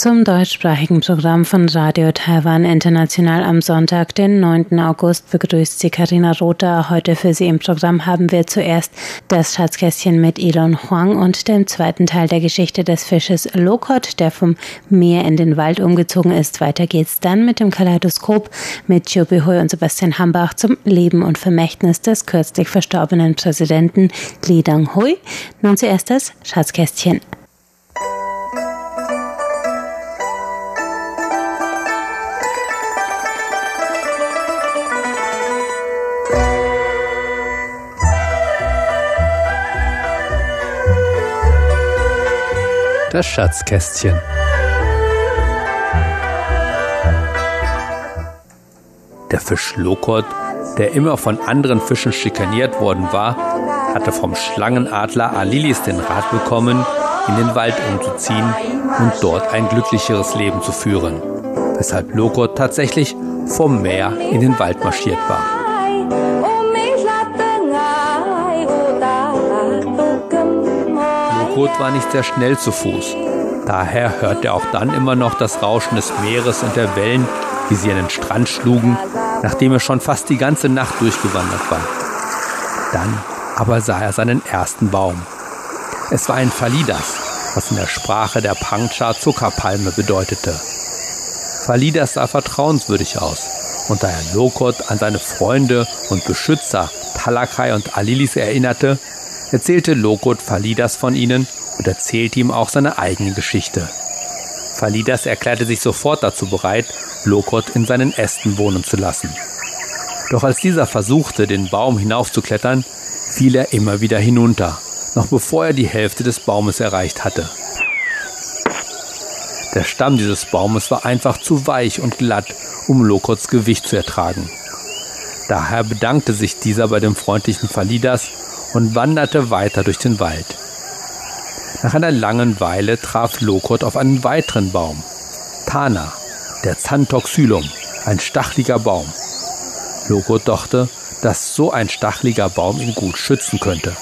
Zum deutschsprachigen Programm von Radio Taiwan International am Sonntag, den 9. August, begrüßt sie Karina Rother. Heute für Sie im Programm haben wir zuerst das Schatzkästchen mit Elon Huang und den zweiten Teil der Geschichte des Fisches Lokot, der vom Meer in den Wald umgezogen ist. Weiter geht's dann mit dem Kaleidoskop mit Chobi Hui und Sebastian Hambach zum Leben und Vermächtnis des kürzlich verstorbenen Präsidenten Li Dang-hui. Nun zuerst das Schatzkästchen. Das Schatzkästchen. Der Fisch Lokot, der immer von anderen Fischen schikaniert worden war, hatte vom Schlangenadler Alilis den Rat bekommen, in den Wald umzuziehen und dort ein glücklicheres Leben zu führen, weshalb Lokot tatsächlich vom Meer in den Wald marschiert war. Lokot war nicht sehr schnell zu Fuß. Daher hörte er auch dann immer noch das Rauschen des Meeres und der Wellen, wie sie an den Strand schlugen, nachdem er schon fast die ganze Nacht durchgewandert war. Dann aber sah er seinen ersten Baum. Es war ein Falidas, was in der Sprache der Pangcha Zuckerpalme bedeutete. Falidas sah vertrauenswürdig aus, und da er Lokot an seine Freunde und Beschützer Talakai und Alilis erinnerte, erzählte Lokot Falidas von ihnen und erzählte ihm auch seine eigene Geschichte. Falidas erklärte sich sofort dazu bereit, Lokot in seinen Ästen wohnen zu lassen. Doch als dieser versuchte, den Baum hinaufzuklettern, fiel er immer wieder hinunter, noch bevor er die Hälfte des Baumes erreicht hatte. Der Stamm dieses Baumes war einfach zu weich und glatt, um Lokots Gewicht zu ertragen. Daher bedankte sich dieser bei dem freundlichen Falidas und wanderte weiter durch den Wald. Nach einer langen Weile traf Lokot auf einen weiteren Baum, Tana, der Xanthoxylum, ein stachliger Baum. Lokot dachte, dass so ein stachliger Baum ihn gut schützen könnte,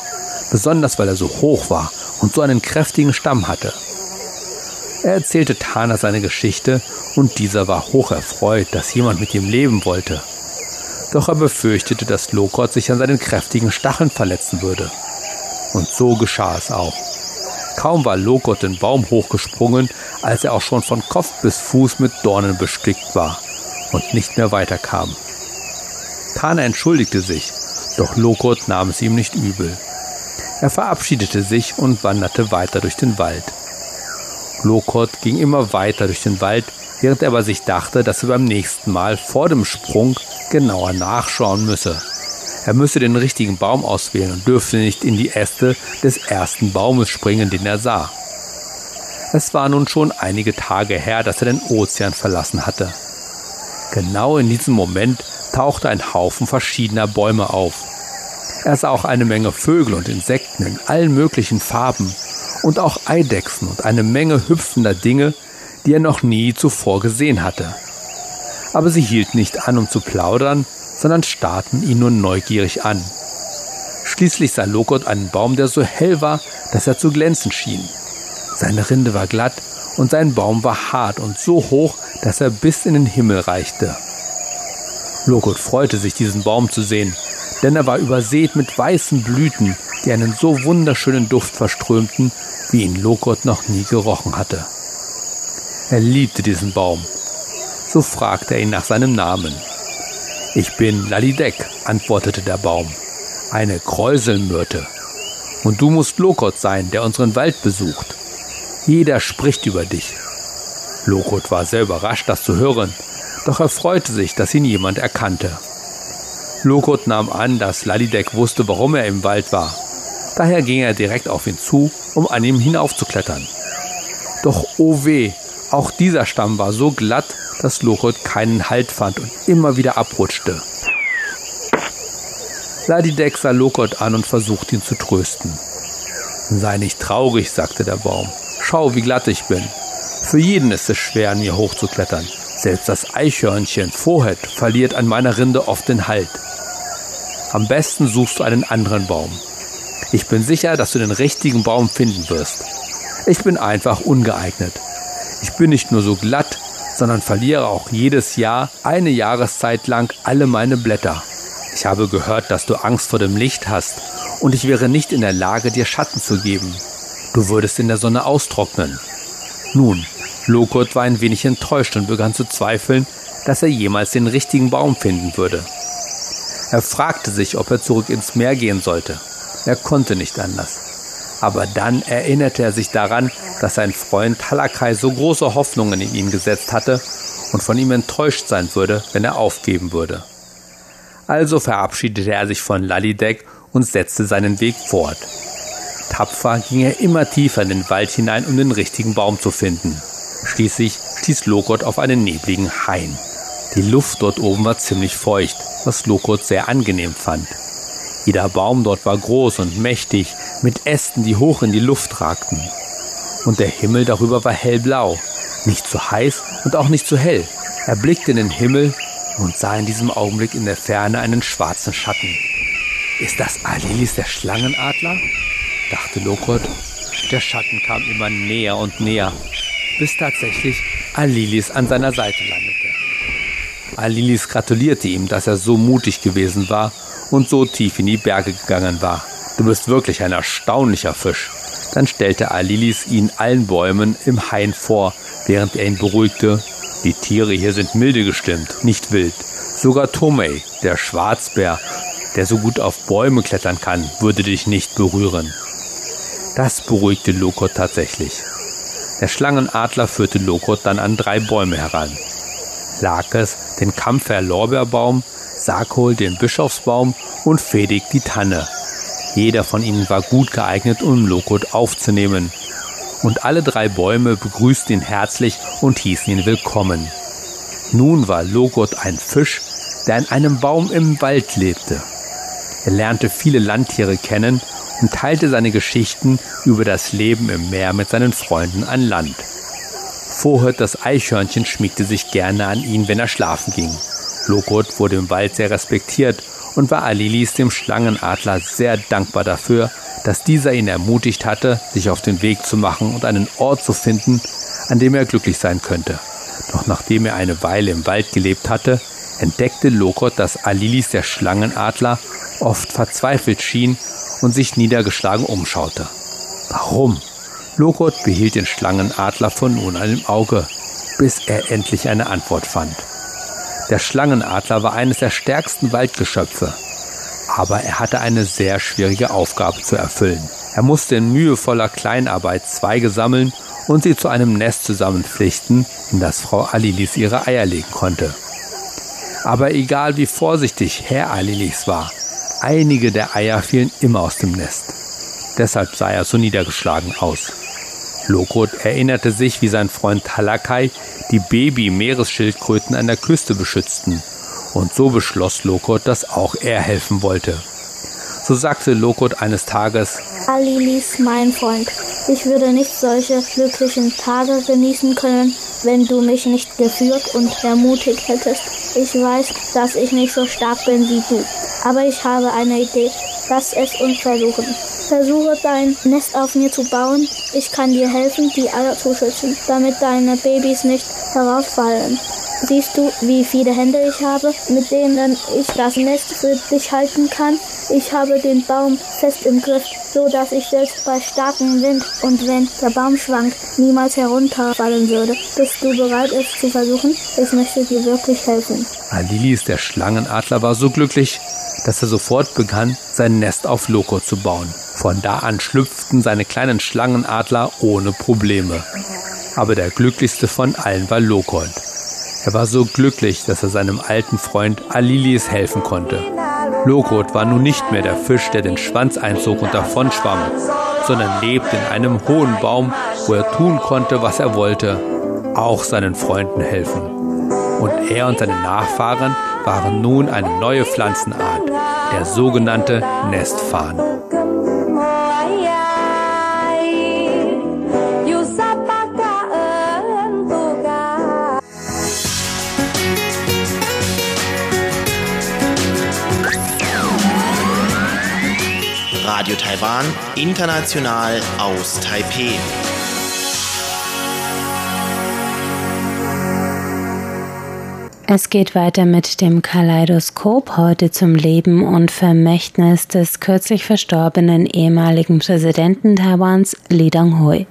besonders weil er so hoch war und so einen kräftigen Stamm hatte. Er erzählte Tana seine Geschichte und dieser war hoch erfreut, dass jemand mit ihm leben wollte. Doch er befürchtete, dass Lokot sich an seinen kräftigen Stacheln verletzen würde. Und so geschah es auch. Kaum war Lokot den Baum hochgesprungen, als er auch schon von Kopf bis Fuß mit Dornen bestickt war und nicht mehr weiterkam. Tana entschuldigte sich, doch Lokot nahm es ihm nicht übel. Er verabschiedete sich und wanderte weiter durch den Wald. Lokot ging immer weiter durch den Wald, während er aber sich dachte, dass er beim nächsten Mal vor dem Sprung genauer nachschauen müsse. Er müsse den richtigen Baum auswählen und dürfte nicht in die Äste des ersten Baumes springen, den er sah. Es war nun schon einige Tage her, dass er den Ozean verlassen hatte. Genau in diesem Moment tauchte ein Haufen verschiedener Bäume auf. Er sah auch eine Menge Vögel und Insekten in allen möglichen Farben und auch Eidechsen und eine Menge hüpfender Dinge, die er noch nie zuvor gesehen hatte aber sie hielten nicht an, um zu plaudern, sondern starrten ihn nur neugierig an. Schließlich sah Lokot einen Baum, der so hell war, dass er zu glänzen schien. Seine Rinde war glatt und sein Baum war hart und so hoch, dass er bis in den Himmel reichte. Lokot freute sich, diesen Baum zu sehen, denn er war übersät mit weißen Blüten, die einen so wunderschönen Duft verströmten, wie ihn Lokot noch nie gerochen hatte. Er liebte diesen Baum so fragte er ihn nach seinem Namen. Ich bin Lalidek, antwortete der Baum, eine Kräuselmyrte. Und du musst Lokot sein, der unseren Wald besucht. Jeder spricht über dich. Lokot war sehr überrascht, das zu hören, doch er freute sich, dass ihn jemand erkannte. Lokot nahm an, dass Lalidek wusste, warum er im Wald war. Daher ging er direkt auf ihn zu, um an ihm hinaufzuklettern. Doch oh weh, auch dieser Stamm war so glatt, dass Lochot keinen Halt fand und immer wieder abrutschte. Ladidek sah Lokot an und versuchte ihn zu trösten. Sei nicht traurig, sagte der Baum. Schau, wie glatt ich bin. Für jeden ist es schwer, an mir hochzuklettern. Selbst das Eichhörnchen Vorhet verliert an meiner Rinde oft den Halt. Am besten suchst du einen anderen Baum. Ich bin sicher, dass du den richtigen Baum finden wirst. Ich bin einfach ungeeignet. Ich bin nicht nur so glatt, sondern verliere auch jedes Jahr eine Jahreszeit lang alle meine Blätter. Ich habe gehört, dass du Angst vor dem Licht hast und ich wäre nicht in der Lage, dir Schatten zu geben. Du würdest in der Sonne austrocknen. Nun, Lokot war ein wenig enttäuscht und begann zu zweifeln, dass er jemals den richtigen Baum finden würde. Er fragte sich, ob er zurück ins Meer gehen sollte. Er konnte nicht anders. Aber dann erinnerte er sich daran, dass sein Freund Talakai so große Hoffnungen in ihn gesetzt hatte und von ihm enttäuscht sein würde, wenn er aufgeben würde. Also verabschiedete er sich von Lalidek und setzte seinen Weg fort. Tapfer ging er immer tiefer in den Wald hinein, um den richtigen Baum zu finden. Schließlich stieß Lokot auf einen nebligen Hain. Die Luft dort oben war ziemlich feucht, was Lokot sehr angenehm fand. Jeder Baum dort war groß und mächtig, mit Ästen, die hoch in die Luft ragten. Und der Himmel darüber war hellblau, nicht zu heiß und auch nicht zu hell. Er blickte in den Himmel und sah in diesem Augenblick in der Ferne einen schwarzen Schatten. Ist das Alilis der Schlangenadler? dachte Lokot. Der Schatten kam immer näher und näher, bis tatsächlich Alilis an seiner Seite landete. Alilis gratulierte ihm, dass er so mutig gewesen war und so tief in die Berge gegangen war. Du bist wirklich ein erstaunlicher Fisch. Dann stellte Alilis ihn allen Bäumen im Hain vor, während er ihn beruhigte. Die Tiere hier sind milde gestimmt, nicht wild. Sogar Tomei, der Schwarzbär, der so gut auf Bäume klettern kann, würde dich nicht berühren. Das beruhigte Lokot tatsächlich. Der Schlangenadler führte Lokot dann an drei Bäume heran. Lakes, den Kampfer Lorbeerbaum, Sakol, den Bischofsbaum und Fedig, die Tanne. Jeder von ihnen war gut geeignet, um Lokot aufzunehmen. Und alle drei Bäume begrüßten ihn herzlich und hießen ihn willkommen. Nun war Lokot ein Fisch, der in einem Baum im Wald lebte. Er lernte viele Landtiere kennen und teilte seine Geschichten über das Leben im Meer mit seinen Freunden an Land. Vorhört das Eichhörnchen schmiegte sich gerne an ihn, wenn er schlafen ging. Lokot wurde im Wald sehr respektiert und war Alilis dem Schlangenadler sehr dankbar dafür, dass dieser ihn ermutigt hatte, sich auf den Weg zu machen und einen Ort zu finden, an dem er glücklich sein könnte. Doch nachdem er eine Weile im Wald gelebt hatte, entdeckte Lokot, dass Alilis der Schlangenadler oft verzweifelt schien und sich niedergeschlagen umschaute. Warum? Lokot behielt den Schlangenadler von nun an im Auge, bis er endlich eine Antwort fand. Der Schlangenadler war eines der stärksten Waldgeschöpfe, aber er hatte eine sehr schwierige Aufgabe zu erfüllen. Er musste in mühevoller Kleinarbeit Zweige sammeln und sie zu einem Nest zusammenflechten, in das Frau Alilis ihre Eier legen konnte. Aber egal wie vorsichtig Herr Alilis war, Einige der Eier fielen immer aus dem Nest. Deshalb sah er so niedergeschlagen aus. Lokot erinnerte sich, wie sein Freund Talakai die Baby-Meeresschildkröten an der Küste beschützten. Und so beschloss Lokot, dass auch er helfen wollte. So sagte Lokot eines Tages, Alilis, mein Freund, ich würde nicht solche glücklichen Tage genießen können, wenn du mich nicht geführt und ermutigt hättest. Ich weiß, dass ich nicht so stark bin wie du. Aber ich habe eine Idee. Lass es uns versuchen. Versuche dein Nest auf mir zu bauen. Ich kann dir helfen, die Eier zu schützen, damit deine Babys nicht herausfallen. Siehst du, wie viele Hände ich habe, mit denen ich das Nest für dich halten kann? Ich habe den Baum fest im Griff, so dass ich selbst bei starkem Wind und wenn der Baum schwankt, niemals herunterfallen würde. Bist du bereit, es zu versuchen? Ich möchte dir wirklich helfen. Alilis, der Schlangenadler, war so glücklich, dass er sofort begann, sein Nest auf Loco zu bauen. Von da an schlüpften seine kleinen Schlangenadler ohne Probleme. Aber der glücklichste von allen war Lokold. Er war so glücklich, dass er seinem alten Freund Alilis helfen konnte. Lokot war nun nicht mehr der Fisch, der den Schwanz einzog und davonschwamm, sondern lebte in einem hohen Baum, wo er tun konnte, was er wollte, auch seinen Freunden helfen. Und er und seine Nachfahren waren nun eine neue Pflanzenart, der sogenannte Nestfarn. Radio Taiwan, international aus Taipeh. Es geht weiter mit dem Kaleidoskop heute zum Leben und Vermächtnis des kürzlich verstorbenen ehemaligen Präsidenten Taiwans Lee Dong-hui.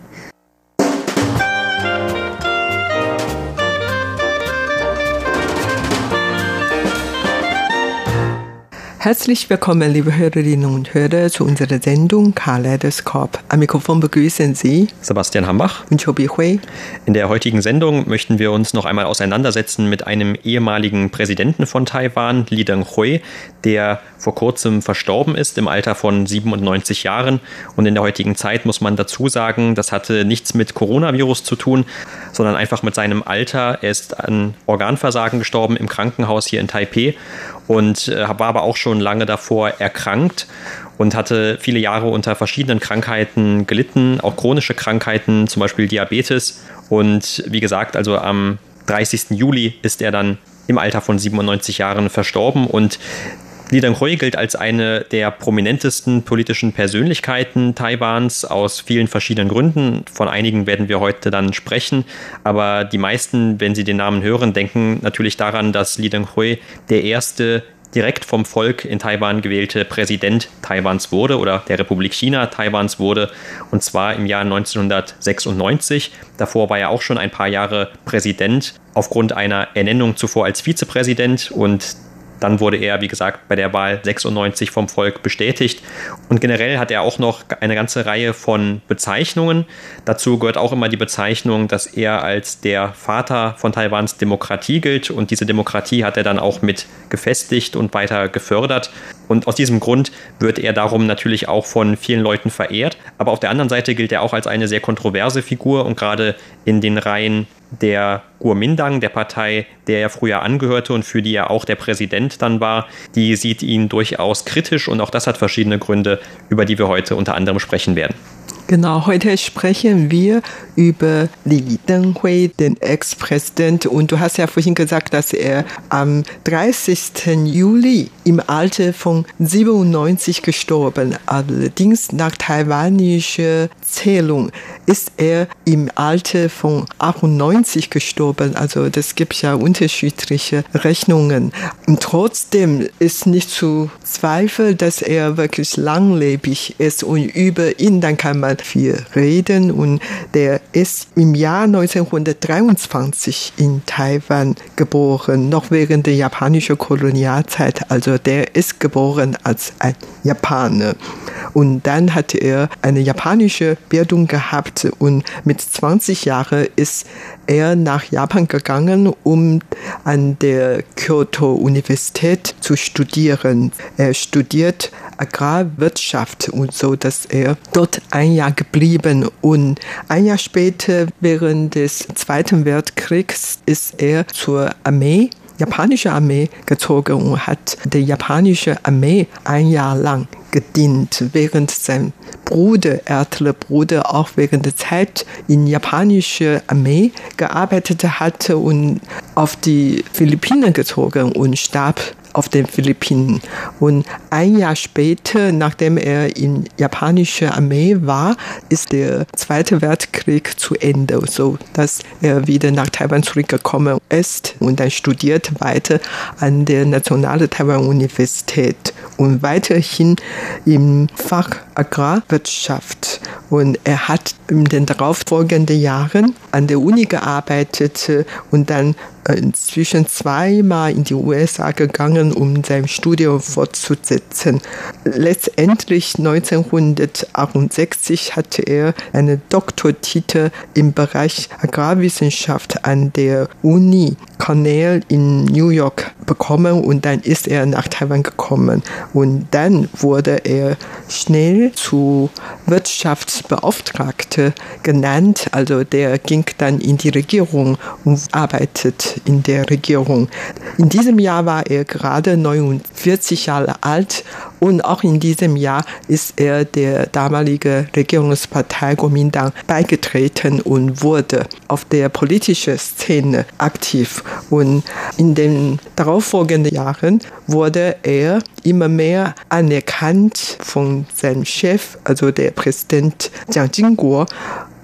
Herzlich willkommen, liebe Hörerinnen und Hörer, zu unserer Sendung Kaleidoskop. Am Mikrofon begrüßen Sie Sebastian Hambach und Chobi Hui. In der heutigen Sendung möchten wir uns noch einmal auseinandersetzen mit einem ehemaligen Präsidenten von Taiwan, Lee Teng-hui, der vor kurzem verstorben ist im Alter von 97 Jahren. Und in der heutigen Zeit muss man dazu sagen, das hatte nichts mit Coronavirus zu tun, sondern einfach mit seinem Alter. Er ist an Organversagen gestorben im Krankenhaus hier in Taipei und äh, war aber auch schon lange davor erkrankt und hatte viele Jahre unter verschiedenen Krankheiten gelitten, auch chronische Krankheiten, zum Beispiel Diabetes. Und wie gesagt, also am 30. Juli ist er dann im Alter von 97 Jahren verstorben und Li Denghui gilt als eine der prominentesten politischen Persönlichkeiten Taiwans aus vielen verschiedenen Gründen. Von einigen werden wir heute dann sprechen, aber die meisten, wenn sie den Namen hören, denken natürlich daran, dass Li Denghui der erste direkt vom Volk in Taiwan gewählte Präsident Taiwans wurde oder der Republik China Taiwans wurde und zwar im Jahr 1996. Davor war er auch schon ein paar Jahre Präsident aufgrund einer Ernennung zuvor als Vizepräsident und dann wurde er, wie gesagt, bei der Wahl 96 vom Volk bestätigt. Und generell hat er auch noch eine ganze Reihe von Bezeichnungen. Dazu gehört auch immer die Bezeichnung, dass er als der Vater von Taiwans Demokratie gilt. Und diese Demokratie hat er dann auch mit gefestigt und weiter gefördert. Und aus diesem Grund wird er darum natürlich auch von vielen Leuten verehrt. Aber auf der anderen Seite gilt er auch als eine sehr kontroverse Figur und gerade in den Reihen der Kuomintang, der Partei, der er früher angehörte und für die er auch der Präsident dann war, die sieht ihn durchaus kritisch und auch das hat verschiedene Gründe, über die wir heute unter anderem sprechen werden. Genau, heute sprechen wir über Li Denghui, den Ex-Präsident. Und du hast ja vorhin gesagt, dass er am 30. Juli im Alter von 97 gestorben. Allerdings nach taiwanischer Zählung ist er im Alter von 98 gestorben. Also das gibt ja unterschiedliche Rechnungen. Und trotzdem ist nicht zu zweifeln, dass er wirklich langlebig ist und über ihn dann kann man viel reden. Und der ist im Jahr 1923 in Taiwan geboren, noch während der japanischen Kolonialzeit. Also der ist geboren als ein Japaner. Und dann hat er eine japanische Bildung gehabt und mit 20 Jahren ist er nach Japan gegangen, um an der Kyoto Universität zu studieren. Er studiert Agrarwirtschaft und so, dass er dort ein Jahr geblieben und ein Jahr später während des Zweiten Weltkriegs ist er zur Armee japanische Armee gezogen und hat der japanische Armee ein Jahr lang gedient, während sein Bruder, ältere Bruder, auch während der Zeit in japanischer Armee gearbeitet hatte und auf die Philippinen gezogen und starb auf den Philippinen. Und ein Jahr später, nachdem er in japanischer Armee war, ist der Zweite Weltkrieg zu Ende, so dass er wieder nach Taiwan zurückgekommen ist und dann studiert weiter an der Nationalen Taiwan Universität und weiterhin im Fach Agrarwirtschaft. Und er hat in den darauffolgenden Jahren an der Uni gearbeitet und dann inzwischen zweimal in die USA gegangen, um sein Studium fortzusetzen. Letztendlich 1968 hatte er einen Doktortitel im Bereich Agrarwissenschaft an der Uni Cornell in New York bekommen und dann ist er nach Taiwan gekommen. Und dann wurde er schnell zu Wirtschaftsbeauftragte genannt. Also der ging dann in die Regierung und arbeitet in der Regierung. In diesem Jahr war er gerade 69 40 Jahre alt und auch in diesem Jahr ist er der damalige Regierungspartei Kuomintang beigetreten und wurde auf der politischen Szene aktiv. Und in den darauffolgenden Jahren wurde er immer mehr anerkannt von seinem Chef, also der Präsident Jiang Jingguo.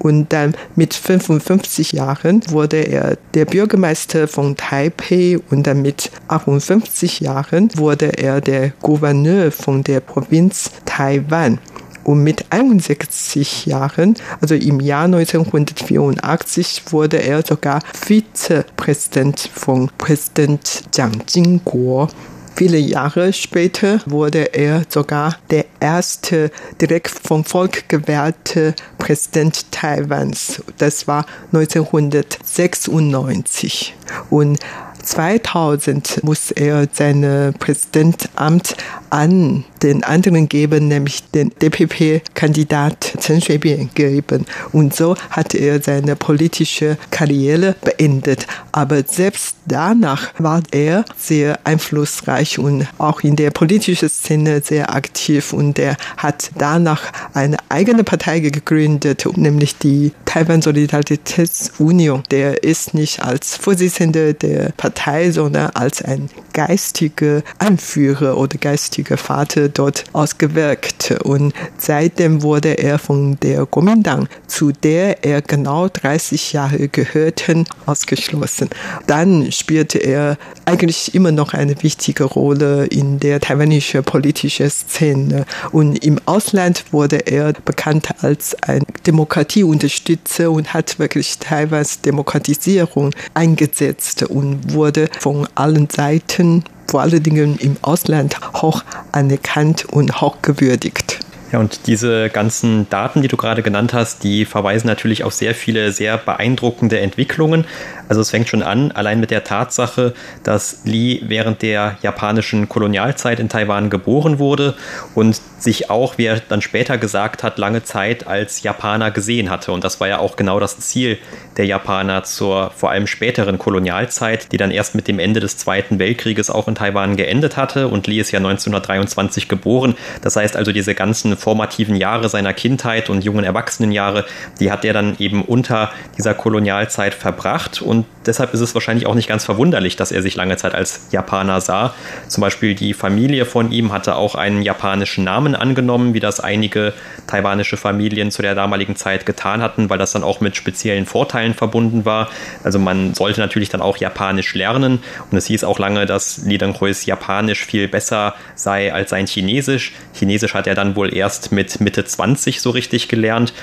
Und dann mit 55 Jahren wurde er der Bürgermeister von Taipei und dann mit 58 Jahren wurde er der Gouverneur von der Provinz Taiwan. Und mit 61 Jahren, also im Jahr 1984, wurde er sogar Vizepräsident von Präsident Jiang Jingguo. Viele Jahre später wurde er sogar der erste direkt vom Volk gewählte Präsident Taiwans. Das war 1996. Und 2000 muss er sein Präsidentamt an den anderen geben, nämlich den DPP-Kandidat Chen Shui-bian geben. Und so hat er seine politische Karriere beendet. Aber selbst danach war er sehr einflussreich und auch in der politischen Szene sehr aktiv. Und er hat danach eine eigene Partei gegründet, nämlich die Taiwan Solidaritätsunion. Der ist nicht als Vorsitzender der Partei, sondern als ein geistiger Anführer oder geistiger Vater dort ausgewirkt. Und seitdem wurde er von der Kuomintang, zu der er genau 30 Jahre gehörte, ausgeschlossen. Dann spielte er eigentlich immer noch eine wichtige Rolle in der taiwanischen politischen Szene. Und im Ausland wurde er bekannt als ein Demokratieunterstützer und hat wirklich Taiwans Demokratisierung eingesetzt und wurde von allen Seiten vor allen Dingen im Ausland hoch anerkannt und hoch gewürdigt. Ja, und diese ganzen Daten, die du gerade genannt hast, die verweisen natürlich auf sehr viele sehr beeindruckende Entwicklungen. Also es fängt schon an, allein mit der Tatsache, dass Li während der japanischen Kolonialzeit in Taiwan geboren wurde und sich auch, wie er dann später gesagt hat, lange Zeit als Japaner gesehen hatte. Und das war ja auch genau das Ziel der Japaner zur vor allem späteren Kolonialzeit, die dann erst mit dem Ende des Zweiten Weltkrieges auch in Taiwan geendet hatte. Und Li ist ja 1923 geboren. Das heißt also, diese ganzen formativen Jahre seiner Kindheit und jungen Erwachsenenjahre, die hat er dann eben unter dieser Kolonialzeit verbracht. Und deshalb ist es wahrscheinlich auch nicht ganz verwunderlich, dass er sich lange Zeit als Japaner sah. Zum Beispiel die Familie von ihm hatte auch einen japanischen Namen angenommen, wie das einige taiwanische Familien zu der damaligen Zeit getan hatten, weil das dann auch mit speziellen Vorteilen verbunden war. Also man sollte natürlich dann auch Japanisch lernen und es hieß auch lange, dass Li Denghuis Japanisch viel besser sei als sein Chinesisch. Chinesisch hat er dann wohl erst mit Mitte 20 so richtig gelernt.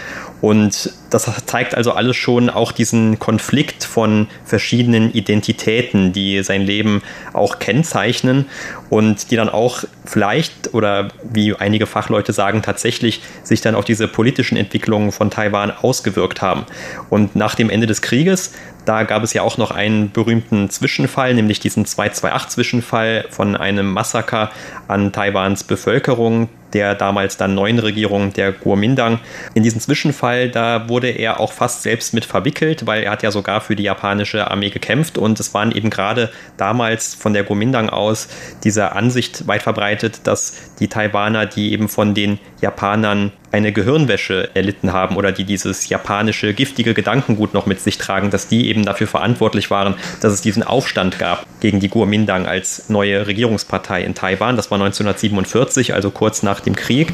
Und das zeigt also alles schon auch diesen Konflikt von verschiedenen Identitäten, die sein Leben auch kennzeichnen und die dann auch vielleicht oder wie einige Fachleute sagen, tatsächlich sich dann auf diese politischen Entwicklungen von Taiwan ausgewirkt haben. Und nach dem Ende des Krieges, da gab es ja auch noch einen berühmten Zwischenfall, nämlich diesen 228-Zwischenfall von einem Massaker an Taiwans Bevölkerung, der damals dann neuen Regierung der Kuomintang. In diesem Zwischenfall, da wurde er auch fast selbst mit verwickelt, weil er hat ja sogar für die japanische Armee gekämpft und es waren eben gerade damals von der Kuomintang aus diese Ansicht weit verbreitet, dass die Taiwaner, die eben von den Japanern eine Gehirnwäsche erlitten haben oder die dieses japanische giftige Gedankengut noch mit sich tragen, dass die eben dafür verantwortlich waren, dass es diesen Aufstand gab gegen die Kuomintang als neue Regierungspartei in Taiwan. Das war 1947, also kurz nach dem Krieg.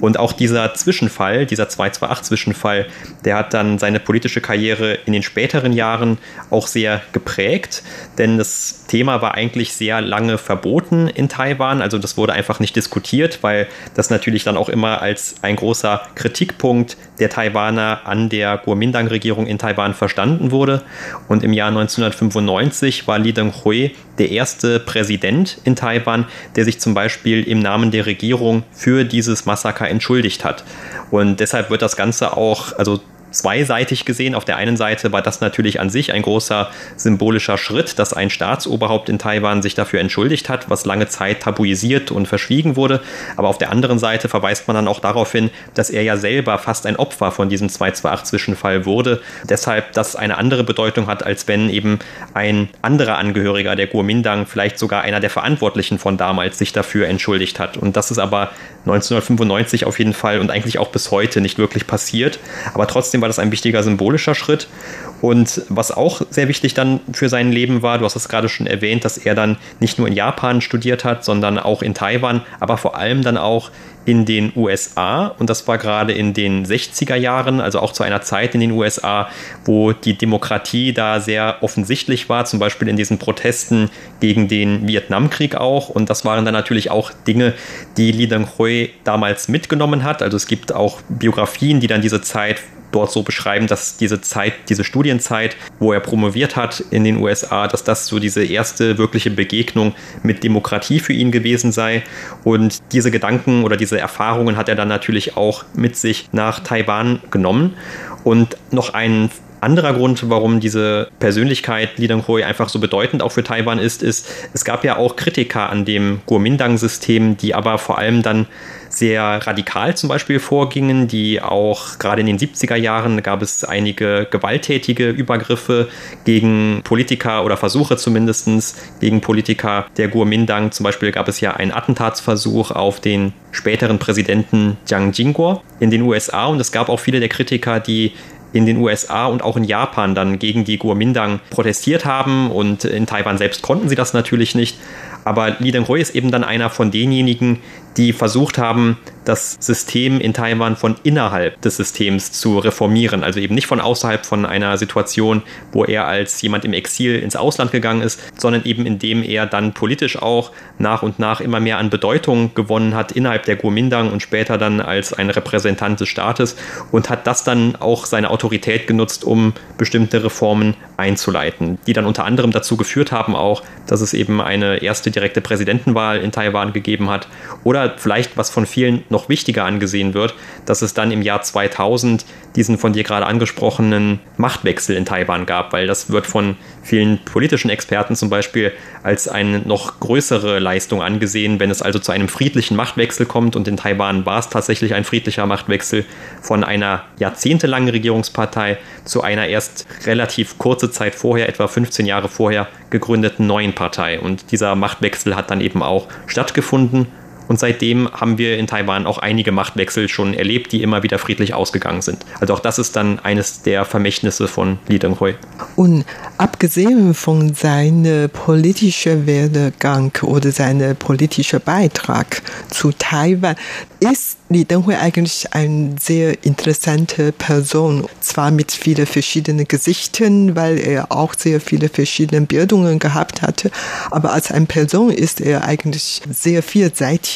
Und auch dieser Zwischenfall, dieser 228-Zwischenfall, der hat dann seine politische Karriere in den späteren Jahren auch sehr geprägt, denn das Thema war eigentlich sehr lange verboten in Taiwan. Also das wurde einfach nicht diskutiert, weil das natürlich dann auch immer als ein großer Kritikpunkt der Taiwaner an der Kuomintang-Regierung in Taiwan verstanden wurde. Und im Jahr 1995 war Li Denghui der erste Präsident in Taiwan, der sich zum Beispiel im Namen der Regierung für dieses Massaker entschuldigt hat. Und deshalb wird das Ganze auch, also zweiseitig gesehen. Auf der einen Seite war das natürlich an sich ein großer symbolischer Schritt, dass ein Staatsoberhaupt in Taiwan sich dafür entschuldigt hat, was lange Zeit tabuisiert und verschwiegen wurde. Aber auf der anderen Seite verweist man dann auch darauf hin, dass er ja selber fast ein Opfer von diesem 228-Zwischenfall wurde. Deshalb das eine andere Bedeutung hat, als wenn eben ein anderer Angehöriger der Kuomintang, vielleicht sogar einer der Verantwortlichen von damals, sich dafür entschuldigt hat. Und das ist aber 1995 auf jeden Fall und eigentlich auch bis heute nicht wirklich passiert. Aber trotzdem war das ein wichtiger symbolischer Schritt. Und was auch sehr wichtig dann für sein Leben war, du hast es gerade schon erwähnt, dass er dann nicht nur in Japan studiert hat, sondern auch in Taiwan, aber vor allem dann auch in den USA und das war gerade in den 60er Jahren, also auch zu einer Zeit in den USA, wo die Demokratie da sehr offensichtlich war, zum Beispiel in diesen Protesten gegen den Vietnamkrieg auch und das waren dann natürlich auch Dinge, die Lee Deng-hui damals mitgenommen hat. Also es gibt auch Biografien, die dann diese Zeit dort so beschreiben, dass diese Zeit, diese Studienzeit, wo er promoviert hat in den USA, dass das so diese erste wirkliche Begegnung mit Demokratie für ihn gewesen sei. Und diese Gedanken oder diese Erfahrungen hat er dann natürlich auch mit sich nach Taiwan genommen. Und noch ein anderer Grund, warum diese Persönlichkeit Li Denghui einfach so bedeutend auch für Taiwan ist, ist, es gab ja auch Kritiker an dem Kuomintang-System, die aber vor allem dann sehr radikal zum Beispiel vorgingen, die auch gerade in den 70er Jahren gab es einige gewalttätige Übergriffe gegen Politiker oder Versuche zumindest gegen Politiker der Kuomintang. Zum Beispiel gab es ja einen Attentatsversuch auf den späteren Präsidenten Jiang Jingguo in den USA und es gab auch viele der Kritiker, die in den USA und auch in Japan dann gegen die Kuomintang protestiert haben und in Taiwan selbst konnten sie das natürlich nicht. Aber Li Denghui ist eben dann einer von denjenigen, die versucht haben, das System in Taiwan von innerhalb des Systems zu reformieren. Also eben nicht von außerhalb von einer Situation, wo er als jemand im Exil ins Ausland gegangen ist, sondern eben indem er dann politisch auch nach und nach immer mehr an Bedeutung gewonnen hat innerhalb der Kuomintang und später dann als ein Repräsentant des Staates und hat das dann auch seine Autorität genutzt, um bestimmte Reformen einzuleiten, die dann unter anderem dazu geführt haben auch, dass es eben eine erste direkte Präsidentenwahl in Taiwan gegeben hat oder vielleicht, was von vielen noch wichtiger angesehen wird, dass es dann im Jahr 2000 diesen von dir gerade angesprochenen Machtwechsel in Taiwan gab, weil das wird von vielen politischen Experten zum Beispiel als eine noch größere Leistung angesehen, wenn es also zu einem friedlichen Machtwechsel kommt und in Taiwan war es tatsächlich ein friedlicher Machtwechsel von einer jahrzehntelangen Regierungspartei zu einer erst relativ kurze Zeit vorher, etwa 15 Jahre vorher, gegründeten neuen Partei. Und dieser Machtwechsel hat dann eben auch stattgefunden und seitdem haben wir in Taiwan auch einige Machtwechsel schon erlebt, die immer wieder friedlich ausgegangen sind. Also auch das ist dann eines der Vermächtnisse von Li Denghui. Und abgesehen von seinem politischen Werdegang oder seinem politischen Beitrag zu Taiwan, ist Li Denghui eigentlich eine sehr interessante Person. Zwar mit vielen verschiedenen Gesichtern, weil er auch sehr viele verschiedene Bildungen gehabt hatte, aber als eine Person ist er eigentlich sehr vielseitig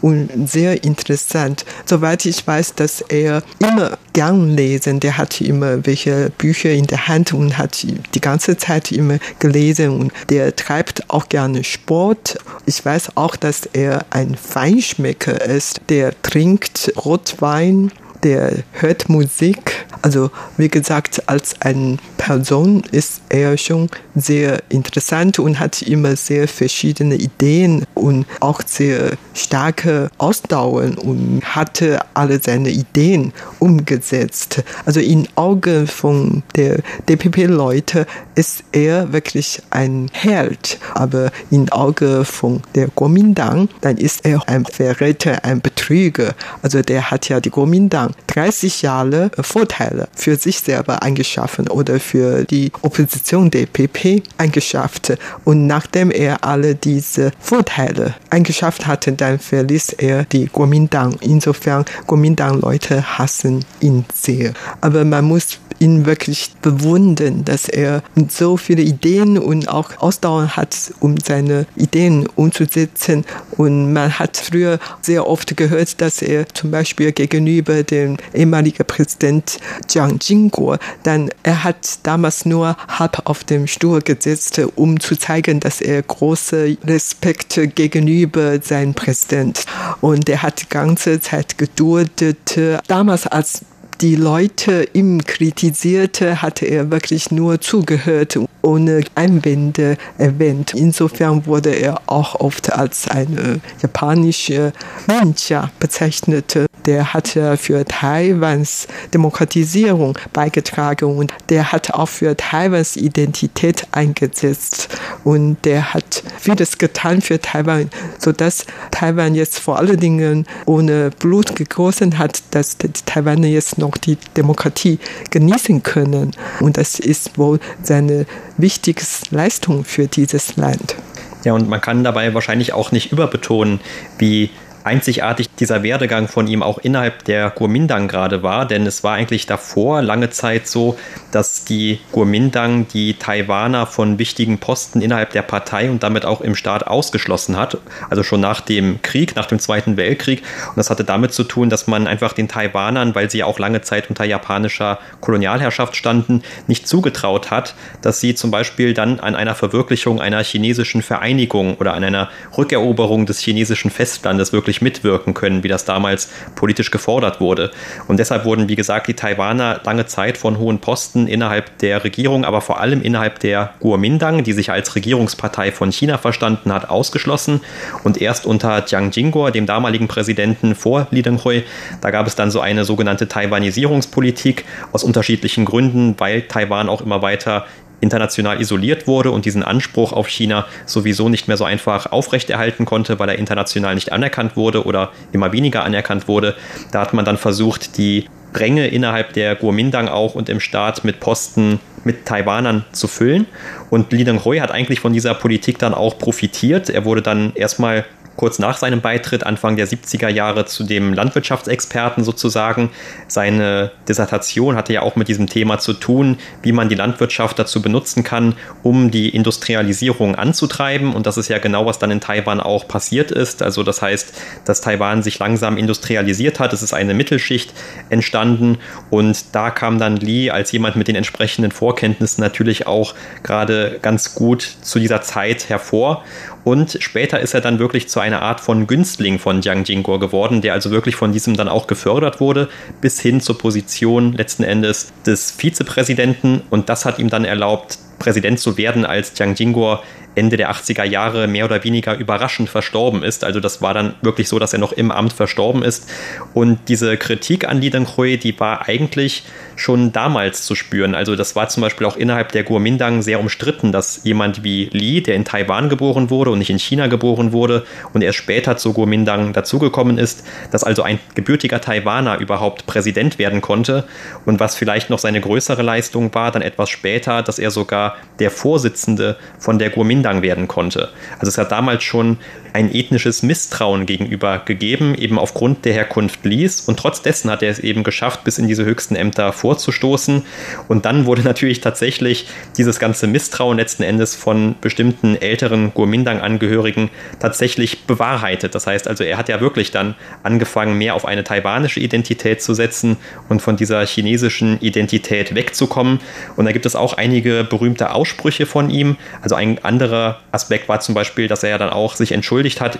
und sehr interessant. Soweit ich weiß, dass er immer gern lesen. Der hat immer welche Bücher in der Hand und hat die ganze Zeit immer gelesen und der treibt auch gerne Sport. Ich weiß auch, dass er ein Feinschmecker ist. Der trinkt Rotwein der hört Musik. Also wie gesagt, als eine Person ist er schon sehr interessant und hat immer sehr verschiedene Ideen und auch sehr starke Ausdauer und hatte alle seine Ideen umgesetzt. Also in Augen von der DPP-Leute ist er wirklich ein Held, aber in Augen von der Kuomintang, dann ist er ein Verräter, ein Betrüger. Also der hat ja die Kuomintang 30 Jahre Vorteile für sich selber eingeschaffen oder für die Opposition der PP eingeschafft. Und nachdem er alle diese Vorteile eingeschafft hatte, dann verließ er die Kuomintang. Insofern, Kuomintang-Leute hassen ihn sehr. Aber man muss ihn wirklich bewundern, dass er so viele Ideen und auch Ausdauer hat, um seine Ideen umzusetzen. Und man hat früher sehr oft gehört, dass er zum Beispiel gegenüber dem ehemaligen Präsident Jiang Jingguo, dann er hat damals nur halb auf dem Stuhl gesetzt, um zu zeigen, dass er große Respekt gegenüber seinem Präsident und er hat die ganze Zeit geduldet. Damals als die Leute ihm kritisierte, hatte er wirklich nur zugehört, ohne Einwände erwähnt. Insofern wurde er auch oft als eine japanische Ninja bezeichnet. Der hat für Taiwans Demokratisierung beigetragen und der hat auch für Taiwans Identität eingesetzt und der hat vieles getan für Taiwan, sodass Taiwan jetzt vor allen Dingen ohne Blut gegossen hat, dass die Taiwaner jetzt noch die Demokratie genießen können. Und das ist wohl seine wichtigste Leistung für dieses Land. Ja, und man kann dabei wahrscheinlich auch nicht überbetonen, wie einzigartig dieser Werdegang von ihm auch innerhalb der Kuomintang gerade war, denn es war eigentlich davor lange Zeit so, dass die Kuomintang die Taiwaner von wichtigen Posten innerhalb der Partei und damit auch im Staat ausgeschlossen hat, also schon nach dem Krieg, nach dem Zweiten Weltkrieg. Und das hatte damit zu tun, dass man einfach den Taiwanern, weil sie auch lange Zeit unter japanischer Kolonialherrschaft standen, nicht zugetraut hat, dass sie zum Beispiel dann an einer Verwirklichung einer chinesischen Vereinigung oder an einer Rückeroberung des chinesischen Festlandes wirklich wirklich mitwirken können, wie das damals politisch gefordert wurde. Und deshalb wurden, wie gesagt, die Taiwaner lange Zeit von hohen Posten innerhalb der Regierung, aber vor allem innerhalb der Kuomintang, die sich als Regierungspartei von China verstanden hat, ausgeschlossen. Und erst unter Jiang Jingguo, dem damaligen Präsidenten vor Li Denghui, da gab es dann so eine sogenannte Taiwanisierungspolitik aus unterschiedlichen Gründen, weil Taiwan auch immer weiter international isoliert wurde und diesen Anspruch auf China sowieso nicht mehr so einfach aufrechterhalten konnte, weil er international nicht anerkannt wurde oder immer weniger anerkannt wurde. Da hat man dann versucht, die Ränge innerhalb der Kuomintang auch und im Staat mit Posten mit Taiwanern zu füllen. Und Li Denghui hat eigentlich von dieser Politik dann auch profitiert. Er wurde dann erstmal kurz nach seinem Beitritt, Anfang der 70er Jahre, zu dem Landwirtschaftsexperten sozusagen. Seine Dissertation hatte ja auch mit diesem Thema zu tun, wie man die Landwirtschaft dazu benutzen kann, um die Industrialisierung anzutreiben. Und das ist ja genau, was dann in Taiwan auch passiert ist. Also das heißt, dass Taiwan sich langsam industrialisiert hat. Es ist eine Mittelschicht entstanden. Und da kam dann Li als jemand mit den entsprechenden Vorkenntnissen natürlich auch gerade ganz gut zu dieser Zeit hervor. Und später ist er dann wirklich zu einer Art von Günstling von Jiang Jingguo geworden, der also wirklich von diesem dann auch gefördert wurde, bis hin zur Position letzten Endes des Vizepräsidenten. Und das hat ihm dann erlaubt, Präsident zu werden, als Jiang Jingguo Ende der 80er Jahre mehr oder weniger überraschend verstorben ist. Also das war dann wirklich so, dass er noch im Amt verstorben ist. Und diese Kritik an Li Denghui, die war eigentlich schon damals zu spüren. Also das war zum Beispiel auch innerhalb der Kuomintang sehr umstritten, dass jemand wie Li, der in Taiwan geboren wurde und nicht in China geboren wurde und erst später zu Kuomintang dazugekommen ist, dass also ein gebürtiger Taiwaner überhaupt Präsident werden konnte. Und was vielleicht noch seine größere Leistung war, dann etwas später, dass er sogar der Vorsitzende von der Kuomintang werden konnte. Also es hat damals schon ein ethnisches Misstrauen gegenüber gegeben, eben aufgrund der Herkunft Lis. Und trotz dessen hat er es eben geschafft, bis in diese höchsten Ämter vorzustoßen. Und dann wurde natürlich tatsächlich dieses ganze Misstrauen letzten Endes von bestimmten älteren Kuomintang-Angehörigen tatsächlich bewahrheitet. Das heißt also, er hat ja wirklich dann angefangen, mehr auf eine taiwanische Identität zu setzen und von dieser chinesischen Identität wegzukommen. Und da gibt es auch einige berühmte Aussprüche von ihm. Also ein anderer Aspekt war zum Beispiel, dass er ja dann auch sich entschuldigt entschuldigt hat.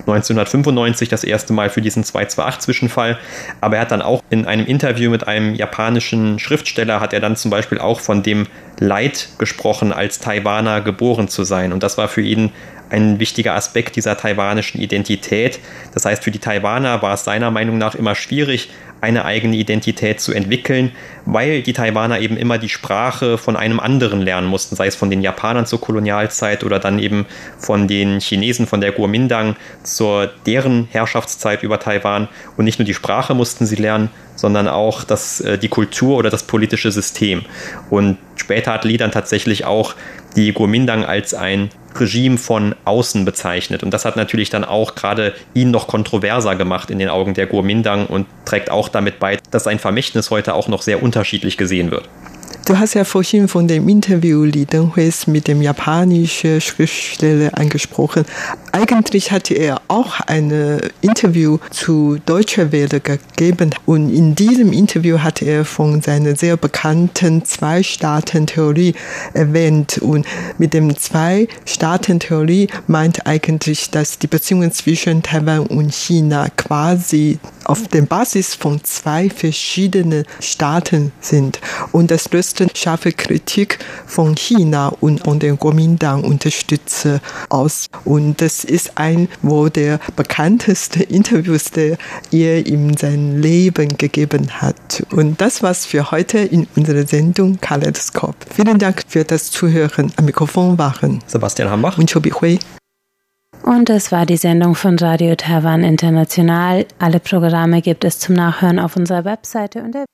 1995 das erste Mal für diesen 228-Zwischenfall. Aber er hat dann auch in einem Interview mit einem japanischen Schriftsteller, hat er dann zum Beispiel auch von dem Leid gesprochen, als Taiwaner geboren zu sein. Und das war für ihn ein wichtiger Aspekt dieser taiwanischen Identität. Das heißt, für die Taiwaner war es seiner Meinung nach immer schwierig, eine eigene Identität zu entwickeln, weil die Taiwaner eben immer die Sprache von einem anderen lernen mussten, sei es von den Japanern zur Kolonialzeit oder dann eben von den Chinesen von der Kuomintang zur deren Herrschaftszeit über Taiwan. Und nicht nur die Sprache mussten sie lernen, sondern auch das, äh, die Kultur oder das politische System. Und später hat Li dann tatsächlich auch die Kuomintang als ein Regime von außen bezeichnet. Und das hat natürlich dann auch gerade ihn noch kontroverser gemacht in den Augen der Kuomintang und trägt auch damit bei, dass sein Vermächtnis heute auch noch sehr unterschiedlich gesehen wird. Du hast ja vorhin von dem Interview Li Denghuis mit dem japanischen Schriftsteller angesprochen. Eigentlich hatte er auch ein Interview zu Deutscher Welle gegeben und in diesem Interview hat er von seiner sehr bekannten Zwei-Staaten-Theorie erwähnt und mit dem Zwei-Staaten-Theorie meint eigentlich, dass die Beziehungen zwischen Taiwan und China quasi auf der Basis von zwei verschiedenen Staaten sind. Und das löst scharfe Kritik von China und, und den Kuomintang unterstütze aus. Und das ist ein wo der bekannteste Interviews, der er in seinem Leben gegeben hat. Und das war's für heute in unserer Sendung Kaleidoskop. Vielen Dank für das Zuhören. Am Mikrofon waren Sebastian Hambach und Chobi Hui. Und das war die Sendung von Radio Taiwan International. Alle Programme gibt es zum Nachhören auf unserer Webseite und der